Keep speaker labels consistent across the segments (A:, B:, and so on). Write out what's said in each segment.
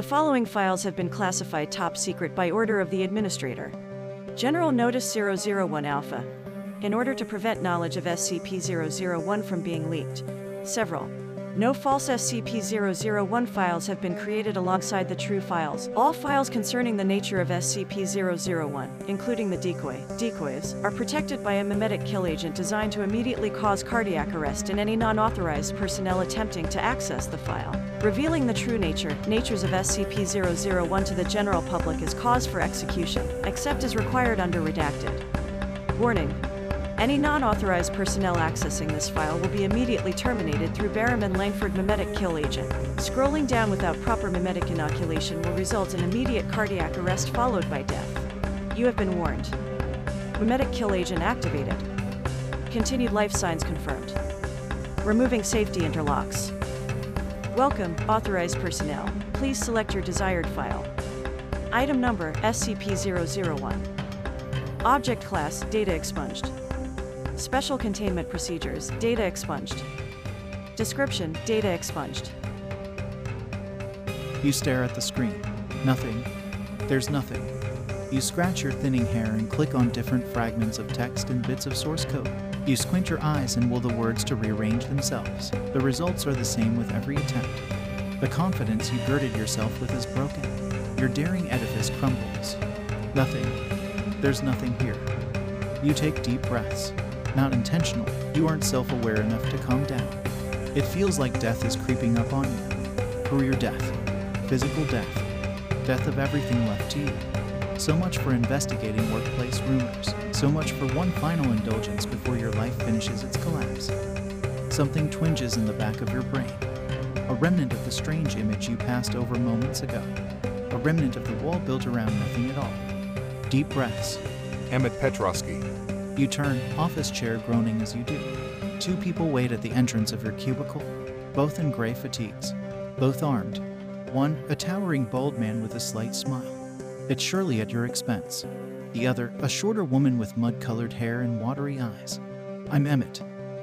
A: The following files have been classified top secret by order of the administrator. General Notice 001 Alpha. In order to prevent knowledge of SCP 001 from being leaked, several no false SCP 001 files have been created alongside the true files. All files concerning the nature of SCP 001, including the decoy, decoys, are protected by a memetic kill agent designed to immediately cause cardiac arrest in any non authorized personnel attempting to access the file. Revealing the true nature, natures of SCP 001 to the general public is cause for execution, except as required under redacted. Warning any non authorized personnel accessing this file will be immediately terminated through Berryman Langford memetic kill agent. Scrolling down without proper memetic inoculation will result in immediate cardiac arrest followed by death. You have been warned. Memetic kill agent activated. Continued life signs confirmed. Removing safety interlocks. Welcome, authorized personnel. Please select your desired file. Item number SCP 001. Object class Data expunged. Special containment procedures, data expunged. Description, data expunged.
B: You stare at the screen. Nothing. There's nothing. You scratch your thinning hair and click on different fragments of text and bits of source code. You squint your eyes and will the words to rearrange themselves. The results are the same with every attempt. The confidence you girded yourself with is broken. Your daring edifice crumbles. Nothing. There's nothing here. You take deep breaths. Not intentional, you aren't self aware enough to calm down. It feels like death is creeping up on you. Career death, physical death, death of everything left to you. So much for investigating workplace rumors. So much for one final indulgence before your life finishes its collapse. Something twinges in the back of your brain. A remnant of the strange image you passed over moments ago. A remnant of the wall built around nothing at all. Deep breaths.
C: Emmett Petrovsky.
B: You turn, office chair groaning as you do. Two people wait at the entrance of your cubicle, both in gray fatigues, both armed. One, a towering bald man with a slight smile. It's surely at your expense. The other, a shorter woman with mud colored hair and watery eyes. I'm Emmett,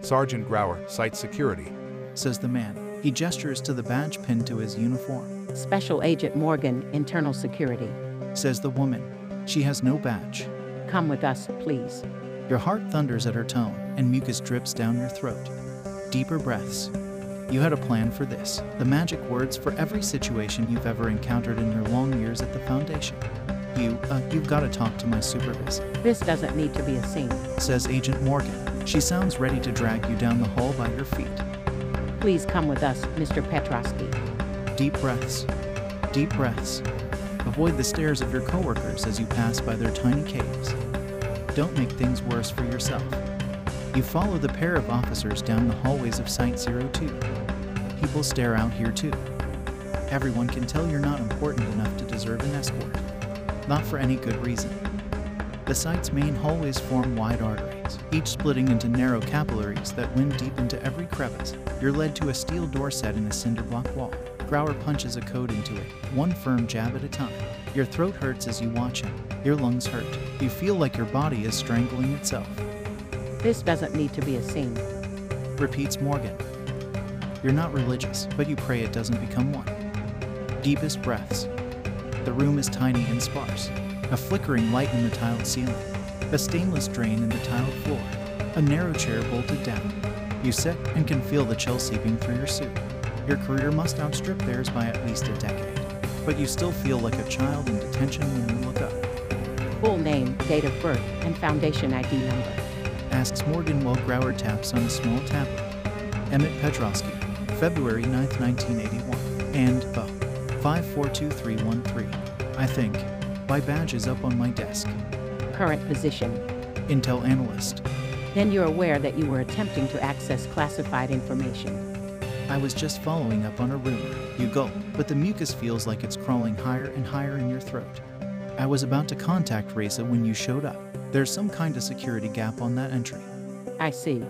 C: Sergeant Grauer, Site Security.
B: says the man. He gestures to the badge pinned to his uniform,
D: Special Agent Morgan, Internal Security.
B: says the woman. She has no badge.
D: Come with us, please.
B: Your heart thunders at her tone, and mucus drips down your throat. Deeper breaths. You had a plan for this, the magic words for every situation you've ever encountered in your long years at the Foundation. You, uh, you've got to talk to my supervisor,
D: This doesn't need to be a scene.
B: says Agent Morgan. She sounds ready to drag you down the hall by your feet.
D: Please come with us, Mr. Petrovsky.
B: Deep breaths. Deep breaths. Avoid the stares of your coworkers as you pass by their tiny caves. Don't make things worse for yourself. You follow the pair of officers down the hallways of Site 02. People stare out here too. Everyone can tell you're not important enough to deserve an escort. Not for any good reason. The site's main hallways form wide arteries, each splitting into narrow capillaries that wind deep into every crevice. You're led to a steel door set in a cinder block wall. Grauer punches a code into it, one firm jab at a time. Your throat hurts as you watch him. Your lungs hurt. You feel like your body is strangling itself.
D: This doesn't need to be a scene.
B: Repeats Morgan. You're not religious, but you pray it doesn't become one. Deepest breaths. The room is tiny and sparse. A flickering light in the tiled ceiling. A stainless drain in the tiled floor. A narrow chair bolted down. You sit and can feel the chill seeping through your suit. Your career must outstrip theirs by at least a decade. But you still feel like a child in detention when you look up.
D: Full name, date of birth, and Foundation ID number.
B: Asks Morgan while Grauer taps on a small tablet. Emmett Petrovsky, February 9, 1981. And, oh, 542313. I think. My badge is up on my desk.
D: Current position.
B: Intel Analyst.
D: Then you're aware that you were attempting to access classified information.
B: I was just following up on a rumor. You gulp, but the mucus feels like it's crawling higher and higher in your throat. I was about to contact RAISA when you showed up. There's some kind of security gap on that entry.
D: I see.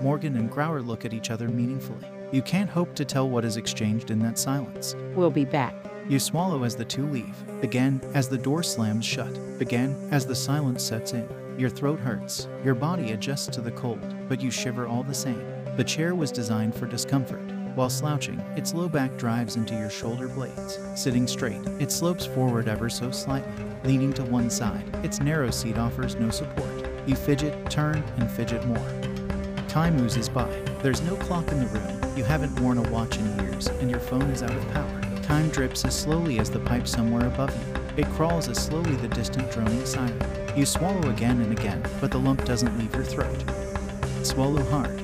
B: Morgan and Grauer look at each other meaningfully. You can't hope to tell what is exchanged in that silence.
D: We'll be back.
B: You swallow as the two leave. Again, as the door slams shut. Again, as the silence sets in. Your throat hurts. Your body adjusts to the cold, but you shiver all the same. The chair was designed for discomfort. While slouching, its low back drives into your shoulder blades. Sitting straight, it slopes forward ever so slightly. Leaning to one side, its narrow seat offers no support. You fidget, turn, and fidget more. Time oozes by. There's no clock in the room. You haven't worn a watch in years, and your phone is out of power. Time drips as slowly as the pipe somewhere above you. It crawls as slowly the distant droning siren. You swallow again and again, but the lump doesn't leave your throat. Swallow hard.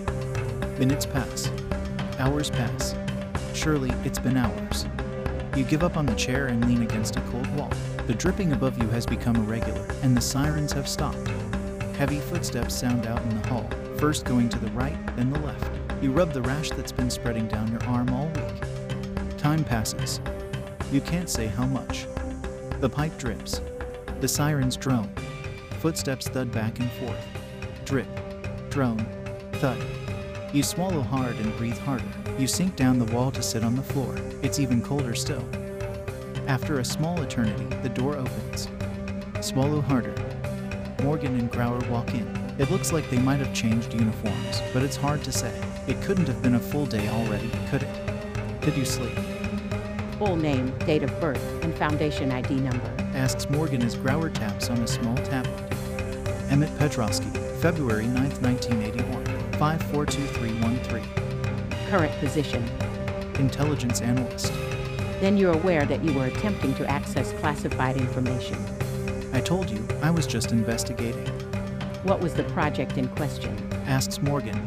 B: Minutes pass. Hours pass. Surely it's been hours. You give up on the chair and lean against a cold wall. The dripping above you has become irregular, and the sirens have stopped. Heavy footsteps sound out in the hall, first going to the right, then the left. You rub the rash that's been spreading down your arm all week. Time passes. You can't say how much. The pipe drips. The sirens drone. Footsteps thud back and forth. Drip. Drone. Thud. You swallow hard and breathe harder. You sink down the wall to sit on the floor. It's even colder still. After a small eternity, the door opens. Swallow harder. Morgan and Grauer walk in. It looks like they might have changed uniforms, but it's hard to say. It couldn't have been a full day already, could it? Did you sleep?
D: Full name, date of birth, and foundation ID number.
B: asks Morgan as Grauer taps on a small tablet. Emmett Petrovsky, February 9, 1981, 542313.
D: Current position.
B: Intelligence analyst.
D: Then you're aware that you were attempting to access classified information.
B: I told you I was just investigating.
D: What was the project in question?
B: Asks Morgan.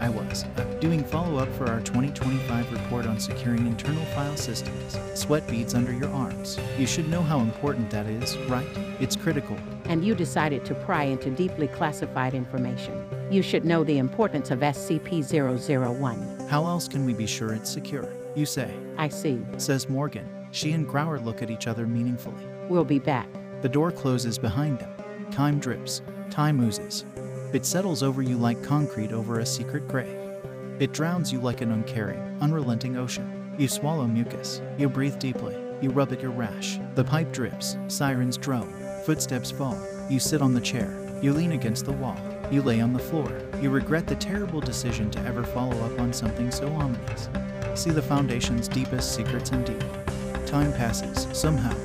B: I was. Uh, doing follow up for our 2025 report on securing internal file systems. Sweat beads under your arms. You should know how important that is, right? It's critical.
D: And you decided to pry into deeply classified information. You should know the importance of SCP 001.
B: How else can we be sure it's secure? You say,
D: I see.
B: says Morgan. She and Grauer look at each other meaningfully.
D: We'll be back.
B: The door closes behind them. Time drips. Time oozes. It settles over you like concrete over a secret grave. It drowns you like an uncaring, unrelenting ocean. You swallow mucus. You breathe deeply. You rub at your rash. The pipe drips. Sirens drone. Footsteps fall. You sit on the chair. You lean against the wall. You lay on the floor. You regret the terrible decision to ever follow up on something so ominous. See the Foundation's deepest secrets indeed. Time passes, somehow.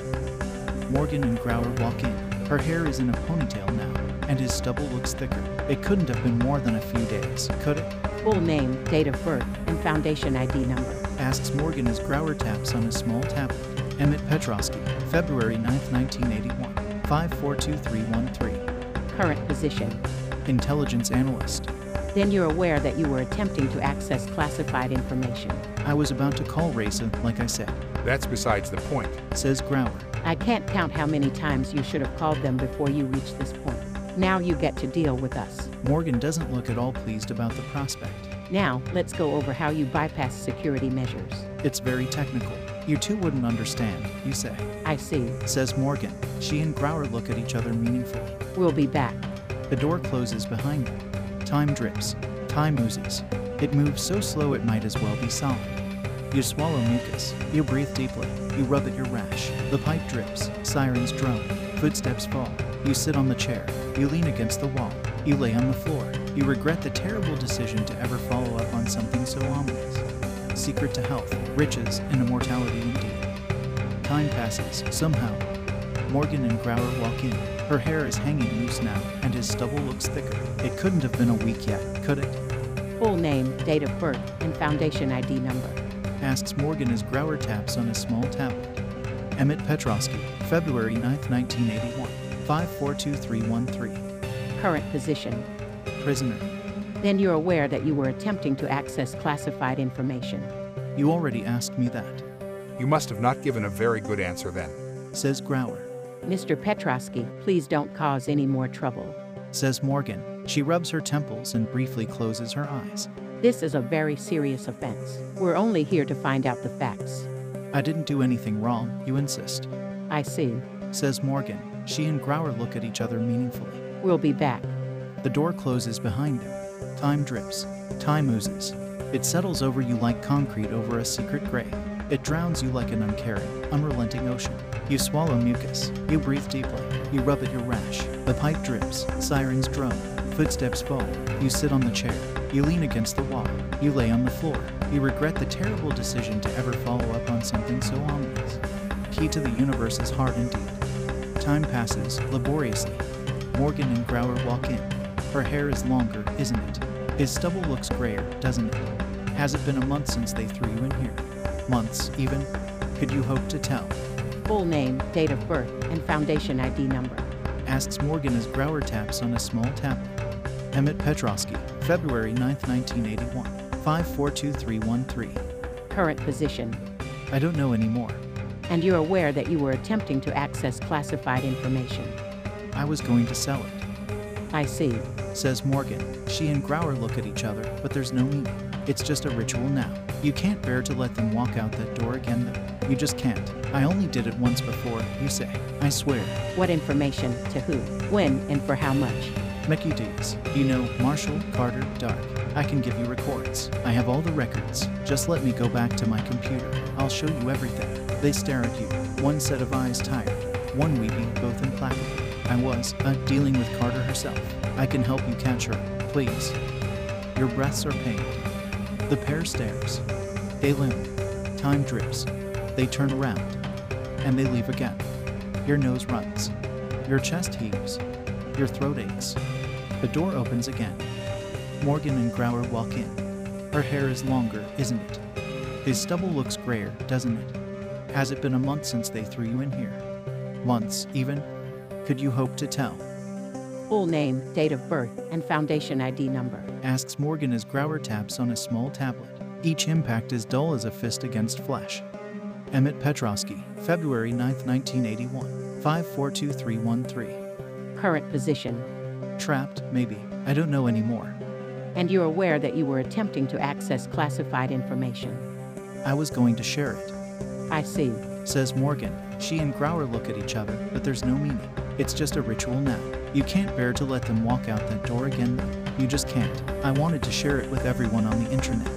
B: Morgan and Grauer walk in. Her hair is in a ponytail now, and his stubble looks thicker. It couldn't have been more than a few days, could it?
D: Full name, date of birth, and foundation ID number.
B: Asks Morgan as Grauer taps on a small tablet. Emmett Petrovsky, February 9, 1981, 542313.
D: Current position.
B: Intelligence analyst.
D: Then you're aware that you were attempting to access classified information.
B: I was about to call RAISA, like I said,
C: That's besides the point.
B: says Grauer.
D: I can't count how many times you should have called them before you reached this point. Now you get to deal with us.
B: Morgan doesn't look at all pleased about the prospect.
D: Now, let's go over how you bypass security measures.
B: It's very technical. You two wouldn't understand, you say,
D: I see.
B: says Morgan. She and Grauer look at each other meaningfully.
D: We'll be back.
B: The door closes behind them. Time drips. Time oozes. It moves so slow it might as well be solid. You swallow mucus. You breathe deeply. You rub at your rash. The pipe drips. Sirens drone. Footsteps fall. You sit on the chair. You lean against the wall. You lay on the floor. You regret the terrible decision to ever follow up on something so ominous. Secret to health, riches, and immortality indeed. Time passes, somehow. Morgan and Grauer walk in. Her hair is hanging loose now, and his stubble looks thicker. It couldn't have been a week yet, could it?
D: Full name, date of birth, and foundation ID number.
B: asks Morgan as Grauer taps on a small tablet. Emmett Petrovsky, February 9, 1981, 542313.
D: Current position.
B: Prisoner.
D: Then you're aware that you were attempting to access classified information.
B: You already asked me that,
C: You must have not given a very good answer then.
B: says Grauer.
D: Mr. Petrosky, please don't cause any more trouble.
B: Says Morgan. She rubs her temples and briefly closes her eyes.
D: This is a very serious offense. We're only here to find out the facts.
B: I didn't do anything wrong, you insist,
D: I see.
B: says Morgan. She and Grauer look at each other meaningfully.
D: We'll be back.
B: The door closes behind them. Time drips. Time oozes. It settles over you like concrete over a secret grave. It drowns you like an uncaring, unrelenting ocean. You swallow mucus. You breathe deeply. You rub at your rash. The pipe drips. Sirens drone. Footsteps fall. You sit on the chair. You lean against the wall. You lay on the floor. You regret the terrible decision to ever follow up on something so ominous. Key to the universe is hard indeed. Time passes laboriously. Morgan and Grauer walk in. Her hair is longer, isn't it? His stubble looks grayer, doesn't it? Has it been a month since they threw you in here? Months, even? Could you hope to tell?
D: Full name, date of birth, and foundation ID number.
B: Asks Morgan as Grauer taps on a small tablet. Emmett Petrosky, February 9, 1981. 542313.
D: Current position.
B: I don't know anymore.
D: And you're aware that you were attempting to access classified information.
B: I was going to sell it,
D: I see.
B: Says Morgan. She and Grauer look at each other, but there's no meaning. It's just a ritual now. You can't bear to let them walk out that door again, though. You just can't. I only did it once before, you say. I swear.
D: What information, to who, when, and for how much?
B: Mickey D's. You know, Marshall, Carter, Dark. I can give you records. I have all the records. Just let me go back to my computer. I'll show you everything. They stare at you, one set of eyes tired, one weeping, both implacable. I was, uh, dealing with Carter herself. I can help you catch her, please. Your breaths are pained. The pair stares. They loom. Time drips. They turn around. And they leave again. Your nose runs. Your chest heaves. Your throat aches. The door opens again. Morgan and Grauer walk in. Her hair is longer, isn't it? His stubble looks grayer, doesn't it? Has it been a month since they threw you in here? Months, even? Could you hope to tell?
D: Full name, date of birth, and foundation ID number.
B: Asks Morgan as Grauer taps on a small tablet. Each impact is dull as a fist against flesh. Emmett Petrosky, February 9, 1981. 542313.
D: Current position.
B: Trapped, maybe. I don't know anymore.
D: And you're aware that you were attempting to access classified information.
B: I was going to share it,
D: I see.
B: says Morgan. She and Grauer look at each other, but there's no meaning. It's just a ritual now. You can't bear to let them walk out that door again. You just can't. I wanted to share it with everyone on the internet.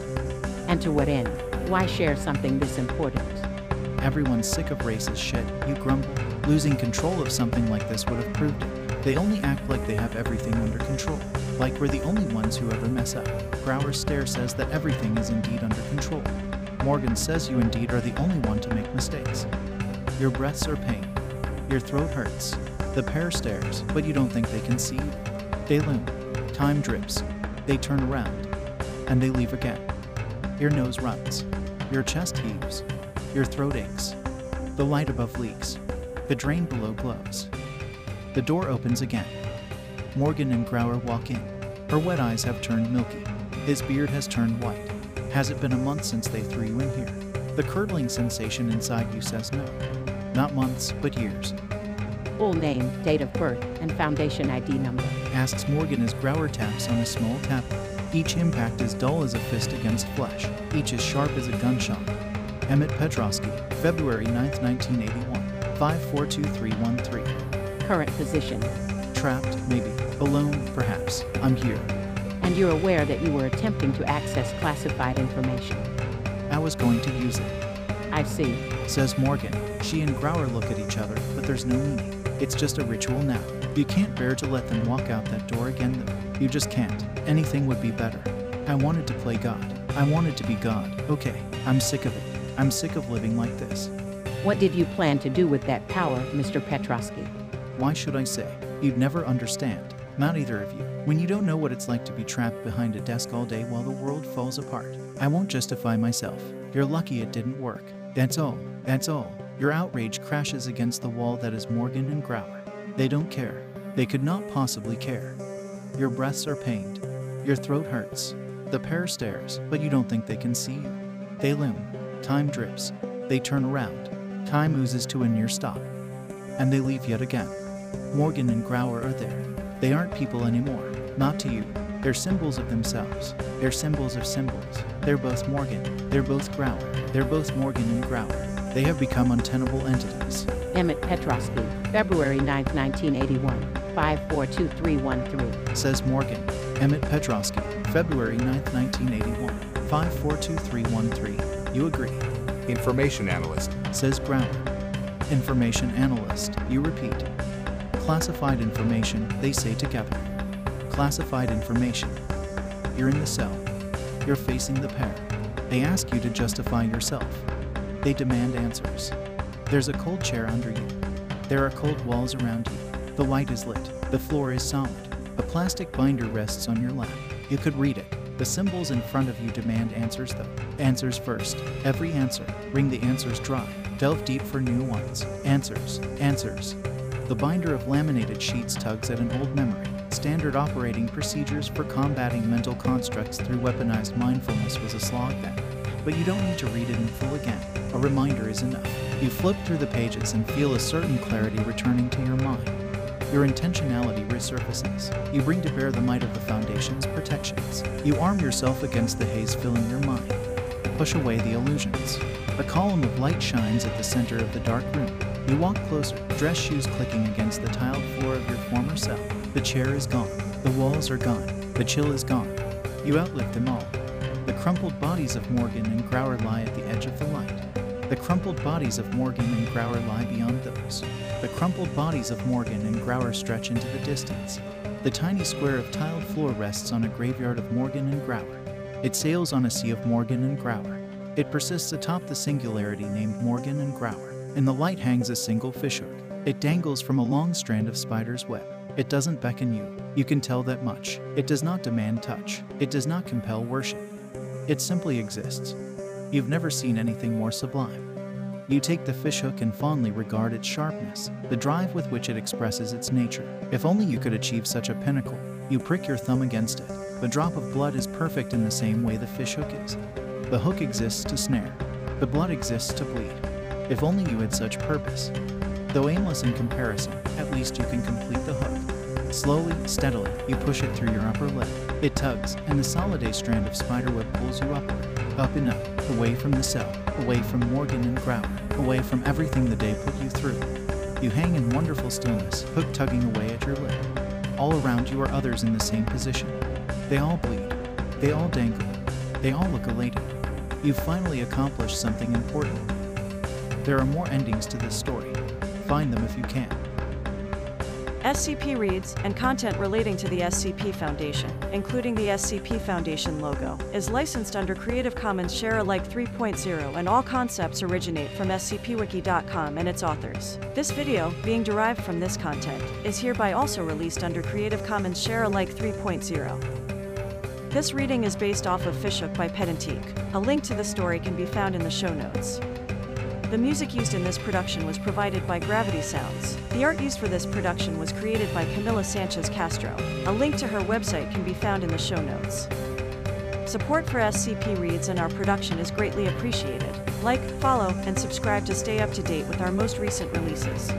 D: And to what end? Why share something this important?
B: Everyone's sick of racist shit, you grumble. Losing control of something like this would have proved it. They only act like they have everything under control, like we're the only ones who ever mess up. Grauer's stare says that everything is indeed under control. Morgan says you indeed are the only one to make mistakes. Your breaths are pain. Your throat hurts. The pair stares, but you don't think they can see you. They loom. Time drips. They turn around. And they leave again. Your nose runs. Your chest heaves. Your throat aches. The light above leaks. The drain below glows. The door opens again. Morgan and Grauer walk in. Her wet eyes have turned milky. His beard has turned white. Has it been a month since they threw you in here? The curdling sensation inside you says no. Not months, but years.
D: Full name, date of birth, and foundation ID number.
B: Asks Morgan as Grauer taps on a small tablet. Each impact is dull as a fist against flesh. Each as sharp as a gunshot. Emmett Petrosky, February 9, 1981. 542313.
D: Current position.
B: Trapped, maybe. Alone, perhaps. I'm here.
D: And you're aware that you were attempting to access classified information.
B: I was going to use it,
D: I see.
B: says Morgan. She and Grauer look at each other, but there's no meaning. It's just a ritual now. You can't bear to let them walk out that door again, though. You just can't. Anything would be better. I wanted to play God. I wanted to be God. Okay, I'm sick of it. I'm sick of living like this.
D: What did you plan to do with that power, Mr. Petrosky?
B: Why should I say? You'd never understand. Not either of you. When you don't know what it's like to be trapped behind a desk all day while the world falls apart. I won't justify myself. You're lucky it didn't work. That's all. That's all. Your outrage crashes against the wall that is Morgan and Grauer. They don't care. They could not possibly care. Your breaths are pained. Your throat hurts. The pair stares, but you don't think they can see you. They loom. Time drips. They turn around. Time oozes to a near stop. And they leave yet again. Morgan and Grauer are there. They aren't people anymore. Not to you. They're symbols of themselves. They're symbols of symbols. They're both Morgan. They're both Grauer. They're both Morgan and Grauer. They have become untenable entities.
D: Emmett Petrosky, February 9, 1981. 542313.
B: Says Morgan. Emmett Petrosky, February 9, 1981. 542313. You agree.
C: Information analyst.
B: Says Grauer. Information analyst. You repeat. Classified information, they say together. Classified information. You're in the cell. You're facing the pair. They ask you to justify yourself. They demand answers. There's a cold chair under you. There are cold walls around you. The light is lit. The floor is solid. A plastic binder rests on your lap. You could read it. The symbols in front of you demand answers, though. Answers first. Every answer. Wring the answers dry. Delve deep for new ones. Answers. Answers. The binder of laminated sheets tugs at an old memory. Standard operating procedures for combating mental constructs through weaponized mindfulness was a slog then. But you don't need to read it in full again. A reminder is enough. You flip through the pages and feel a certain clarity returning to your mind. Your intentionality resurfaces. You bring to bear the might of the Foundation's protections. You arm yourself against the haze filling your mind. Push away the illusions. A column of light shines at the center of the dark room. You walk closer, dress shoes clicking against the tiled floor of your former cell. The chair is gone. The walls are gone. The chill is gone. You outlive them all. The crumpled bodies of Morgan and Grauer lie at the edge of the light. The crumpled bodies of Morgan and Grauer lie beyond those. The crumpled bodies of Morgan and Grauer stretch into the distance. The tiny square of tiled floor rests on a graveyard of Morgan and Grauer. It sails on a sea of Morgan and Grauer. It persists atop the singularity named Morgan and Grauer. In the light hangs a single fishhook. It dangles from a long strand of spider's web. It doesn't beckon you. You can tell that much. It does not demand touch. It does not compel worship. It simply exists. You've never seen anything more sublime. You take the fishhook and fondly regard its sharpness, the drive with which it expresses its nature. If only you could achieve such a pinnacle. You prick your thumb against it. The drop of blood is perfect in the same way the fishhook is. The hook exists to snare. The blood exists to bleed. If only you had such purpose. Though aimless in comparison, at least you can complete the hook. Slowly, steadily, you push it through your upper lip. It tugs, and the soliday strand of spiderweb pulls you upward, up and up, away from the cell, away from Morgan and Grauer, away from everything the day put you through. You hang in wonderful stillness, hook tugging away at your lip. All around you are others in the same position. They all bleed. They all dangle. They all look elated. You've finally accomplished something important. There are more endings to this story. Find them if you can.
A: SCP reads and content relating to the SCP Foundation, including the SCP Foundation logo, is licensed under Creative Commons Share Alike 3.0 and all concepts originate from scpwiki.com and its authors. This video, being derived from this content, is hereby also released under Creative Commons Share Alike 3.0. This reading is based off of Fishhook by Pedantique. A link to the story can be found in the show notes. The music used in this production was provided by Gravity Sounds. The art used for this production was created by Camila Sanchez Castro. A link to her website can be found in the show notes. Support for SCP Reads and our production is greatly appreciated. Like, follow, and subscribe to stay up to date with our most recent releases.